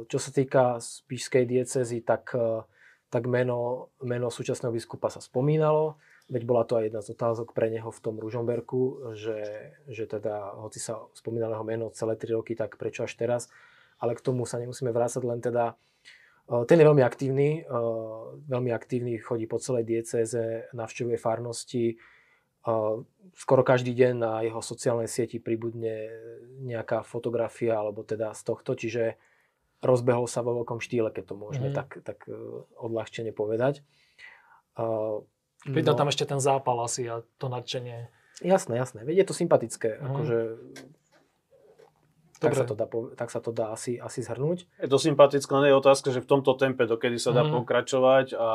Čo sa týka spíšskej diecezy, tak, e, tak meno, meno súčasného biskupa sa spomínalo, veď bola to aj jedna z otázok pre neho v tom Ružomberku, že, že teda, hoci sa spomínalo jeho meno celé 3 roky, tak prečo až teraz, ale k tomu sa nemusíme vrácať, len teda e, ten je veľmi aktívny, veľmi aktívny, chodí po celej diecéze, navštevuje farnosti, skoro každý deň na jeho sociálnej sieti pribudne nejaká fotografia alebo teda z tohto, čiže rozbehol sa vo veľkom štýle, keď to môžeme mm. tak, tak e, odľahčene povedať. Uh, no, tam ešte ten zápal asi a to nadšenie. Jasné, jasné. Veď je to sympatické. Mm. Akože tak sa to dá, tak sa to dá asi, asi zhrnúť. Je to sympatické, len je otázka, že v tomto tempe, dokedy sa dá mm. pokračovať a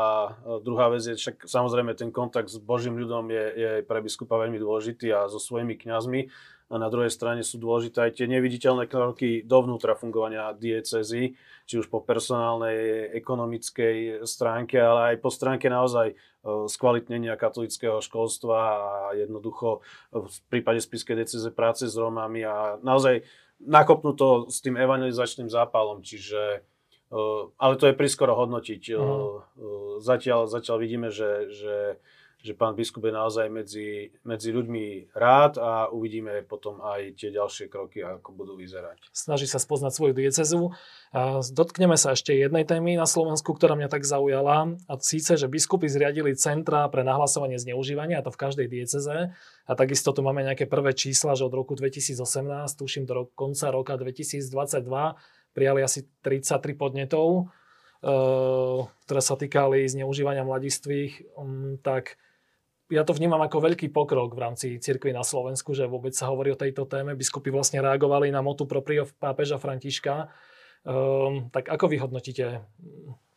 druhá vec je, však samozrejme ten kontakt s Božím ľudom je, je pre biskupa veľmi dôležitý a so svojimi kňazmi a na druhej strane sú dôležité aj tie neviditeľné kroky dovnútra fungovania diecezy, či už po personálnej, ekonomickej stránke, ale aj po stránke naozaj skvalitnenia katolického školstva a jednoducho v prípade Spiskej diecezy práce s Rómami a naozaj nakopnú to s tým evangelizačným zápalom, čiže uh, ale to je priskoro hodnotiť. Mm. Zatiaľ, zatiaľ vidíme, že, že, že pán biskup je naozaj medzi, medzi ľuďmi rád a uvidíme potom aj tie ďalšie kroky, ako budú vyzerať. Snaží sa spoznať svoju diecezu. Dotkneme sa ešte jednej témy na Slovensku, ktorá mňa tak zaujala. A síce, že biskupy zriadili centra pre nahlasovanie zneužívania, a to v každej dieceze. A takisto tu máme nejaké prvé čísla, že od roku 2018, tuším do konca roka 2022, prijali asi 33 podnetov. ktoré sa týkali zneužívania mladistvých, mm, tak ja to vnímam ako veľký pokrok v rámci cirkvi na Slovensku, že vôbec sa hovorí o tejto téme. Biskupy vlastne reagovali na motu proprio pápeža Františka. Um, tak ako vy hodnotíte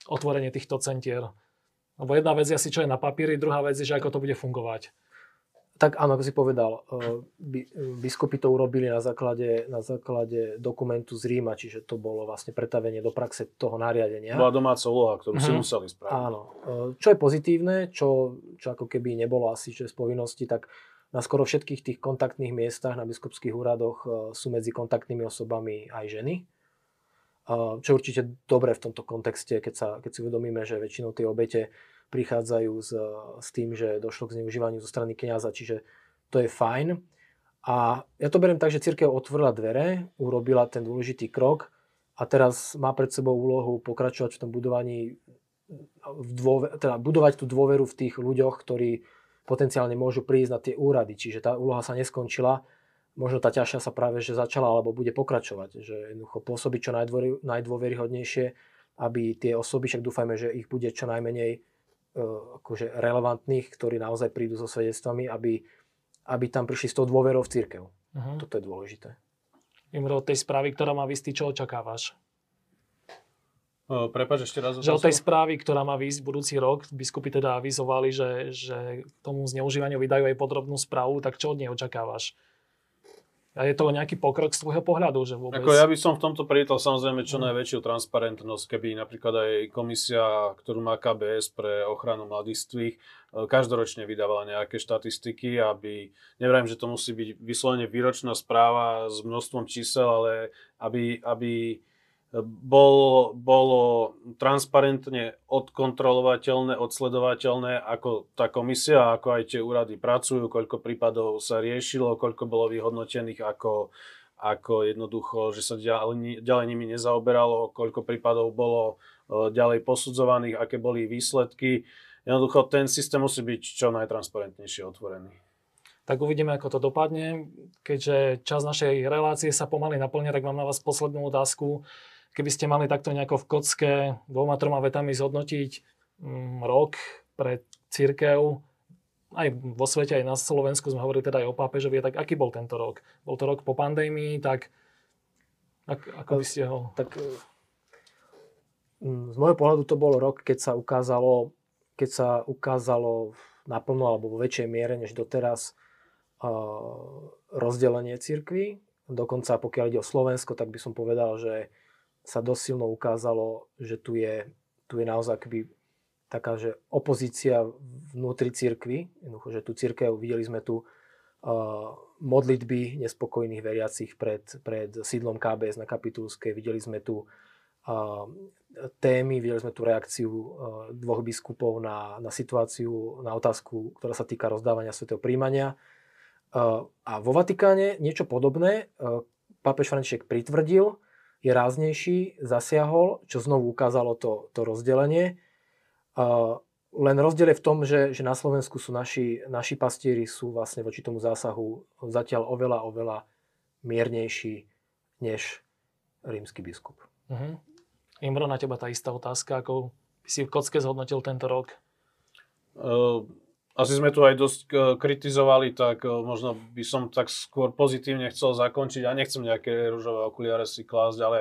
otvorenie týchto centier? Lebo jedna vec je asi, čo je na papieri, druhá vec je, že ako to bude fungovať. Tak áno, ako si povedal, eh, biskupy to urobili na základe, na základe dokumentu z Ríma, čiže to bolo vlastne pretavenie do praxe toho nariadenia. Bola domáca úloha, ktorú uh-huh. si mhm. museli spraviť. Áno. Eh, čo je pozitívne, čo, čo ako keby nebolo asi že z povinnosti, tak na skoro všetkých tých kontaktných miestach na biskupských úradoch eh, sú medzi kontaktnými osobami aj ženy. Čo je určite dobre v tomto kontexte, keď, sa, keď si uvedomíme, že väčšinou tie obete prichádzajú s, s tým, že došlo k zneužívaniu zo strany kniaza, čiže to je fajn. A ja to beriem tak, že církev otvorila dvere, urobila ten dôležitý krok a teraz má pred sebou úlohu pokračovať v tom budovaní, v dôver, teda budovať tú dôveru v tých ľuďoch, ktorí potenciálne môžu prísť na tie úrady. Čiže tá úloha sa neskončila, možno tá ťažšia sa práve že začala alebo bude pokračovať. Že jednoducho pôsobiť čo najdôveryhodnejšie, aby tie osoby, však dúfajme, že ich bude čo najmenej akože relevantných, ktorí naozaj prídu so svedectvami, aby, aby tam prišli s tou dôverou v církev. Uh-huh. Toto je dôležité. Imro, od tej správy, ktorá má vystý, čo očakávaš? Uh, Prepač, ešte raz. Že od tej správy, ktorá má výsť budúci rok, biskupy teda avizovali, že, že tomu zneužívaniu vydajú aj podrobnú správu, tak čo od nej očakávaš? A je to nejaký pokrok z tvojho pohľadu? Že vôbec... Ako ja by som v tomto privítal samozrejme čo mm. najväčšiu transparentnosť, keby napríklad aj komisia, ktorú má KBS pre ochranu mladistvých, e, každoročne vydávala nejaké štatistiky, aby, neviem, že to musí byť vyslovene výročná správa s množstvom čísel, ale aby, aby bolo, bolo transparentne odkontrolovateľné, odsledovateľné, ako tá komisia, ako aj tie úrady pracujú, koľko prípadov sa riešilo, koľko bolo vyhodnotených ako, ako jednoducho, že sa ďalej, ďalej nimi nezaoberalo, koľko prípadov bolo e, ďalej posudzovaných, aké boli výsledky. Jednoducho ten systém musí byť čo najtransparentnejšie otvorený. Tak uvidíme, ako to dopadne. Keďže čas našej relácie sa pomaly naplňa, tak mám na vás poslednú otázku. Keby ste mali takto nejako v kocke dvoma, troma vetami zhodnotiť mm, rok pre církev, aj vo svete, aj na Slovensku sme hovorili teda aj o pápežovi, tak aký bol tento rok? Bol to rok po pandémii, tak ak, ako by ste ho... Tak mm, z môjho pohľadu to bol rok, keď sa ukázalo, keď sa ukázalo naplno alebo vo väčšej miere než doteraz rozdelenie cirkvy. Dokonca pokiaľ ide o Slovensko, tak by som povedal, že sa dosť silno ukázalo, že tu je, tu je naozaj akby taká, že opozícia vnútri cirkvy, jednoducho, že tu církev, videli sme tu uh, modlitby nespokojných veriacich pred, pred sídlom KBS na Kapitulskej, videli sme tu uh, témy, videli sme tu reakciu uh, dvoch biskupov na, na situáciu, na otázku, ktorá sa týka rozdávania svetého príjmania. Uh, a vo Vatikáne niečo podobné uh, pápež František pritvrdil, je ráznejší, zasiahol, čo znovu ukázalo to, to rozdelenie. Len rozdiel je v tom, že, že na Slovensku sú naši, naši pastieri sú vlastne voči tomu zásahu zatiaľ oveľa, oveľa miernejší než rímsky biskup. Uh-huh. Imro, na teba tá istá otázka, ako by si v kocke zhodnotil tento rok? Uh, asi sme tu aj dosť e, kritizovali, tak e, možno by som tak skôr pozitívne chcel zakončiť. Ja nechcem nejaké rúžové okuliare si klásť, ale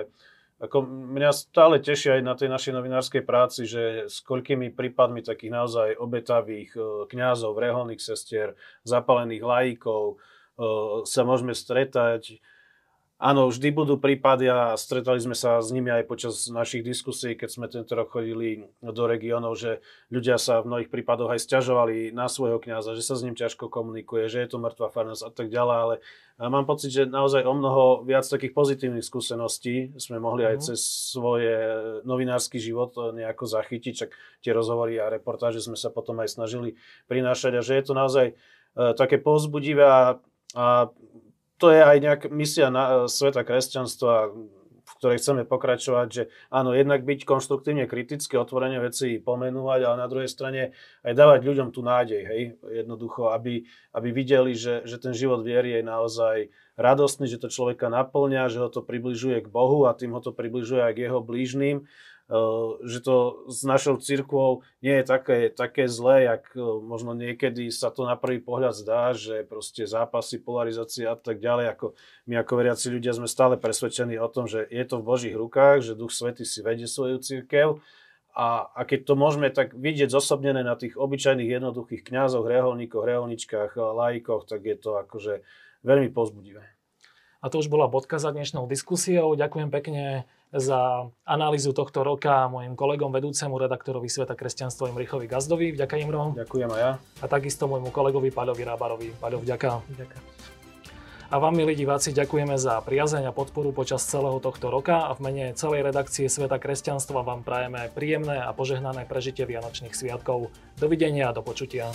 ako mňa stále teší aj na tej našej novinárskej práci, že s koľkými prípadmi takých naozaj obetavých e, kňazov, reholných sestier, zapalených laikov sa môžeme stretať Áno, vždy budú prípady a stretali sme sa s nimi aj počas našich diskusí, keď sme tento rok chodili do regiónov, že ľudia sa v mnohých prípadoch aj stiažovali na svojho kňaza, že sa s ním ťažko komunikuje, že je to mŕtva farnosť a tak ďalej, ale mám pocit, že naozaj o mnoho viac takých pozitívnych skúseností sme mohli aj mhm. cez svoje novinársky život nejako zachytiť, čak tie rozhovory a reportáže sme sa potom aj snažili prinášať a že je to naozaj uh, také povzbudivé a, a to je aj nejaká misia na, e, sveta kresťanstva, v ktorej chceme pokračovať, že áno, jednak byť konštruktívne kriticky, otvorene veci pomenúvať, ale na druhej strane aj dávať ľuďom tú nádej, hej, jednoducho, aby, aby videli, že, že ten život viery je naozaj radostný, že to človeka naplňa, že ho to približuje k Bohu a tým ho to približuje aj k jeho blížným že to s našou církvou nie je také, také zlé, jak možno niekedy sa to na prvý pohľad zdá, že proste zápasy, polarizácia a tak ďalej, ako my ako veriaci ľudia sme stále presvedčení o tom, že je to v Božích rukách, že Duch Svety si vedie svoju církev a, a keď to môžeme tak vidieť zosobnené na tých obyčajných jednoduchých kňazoch, reholníkoch, reholničkách, laikoch, tak je to akože veľmi pozbudivé. A to už bola bodka za dnešnou diskusiou. Ďakujem pekne za analýzu tohto roka mojim kolegom, vedúcemu redaktorovi Sveta kresťanstva Imrichovi Gazdovi. Vďaka Imro. Ďakujem aj ja. A takisto môjmu kolegovi Paľovi Rábarovi. Paľo, vďaka. vďaka. A vám, milí diváci, ďakujeme za priazeň a podporu počas celého tohto roka a v mene celej redakcie Sveta kresťanstva vám prajeme príjemné a požehnané prežitie Vianočných sviatkov. Dovidenia a do počutia.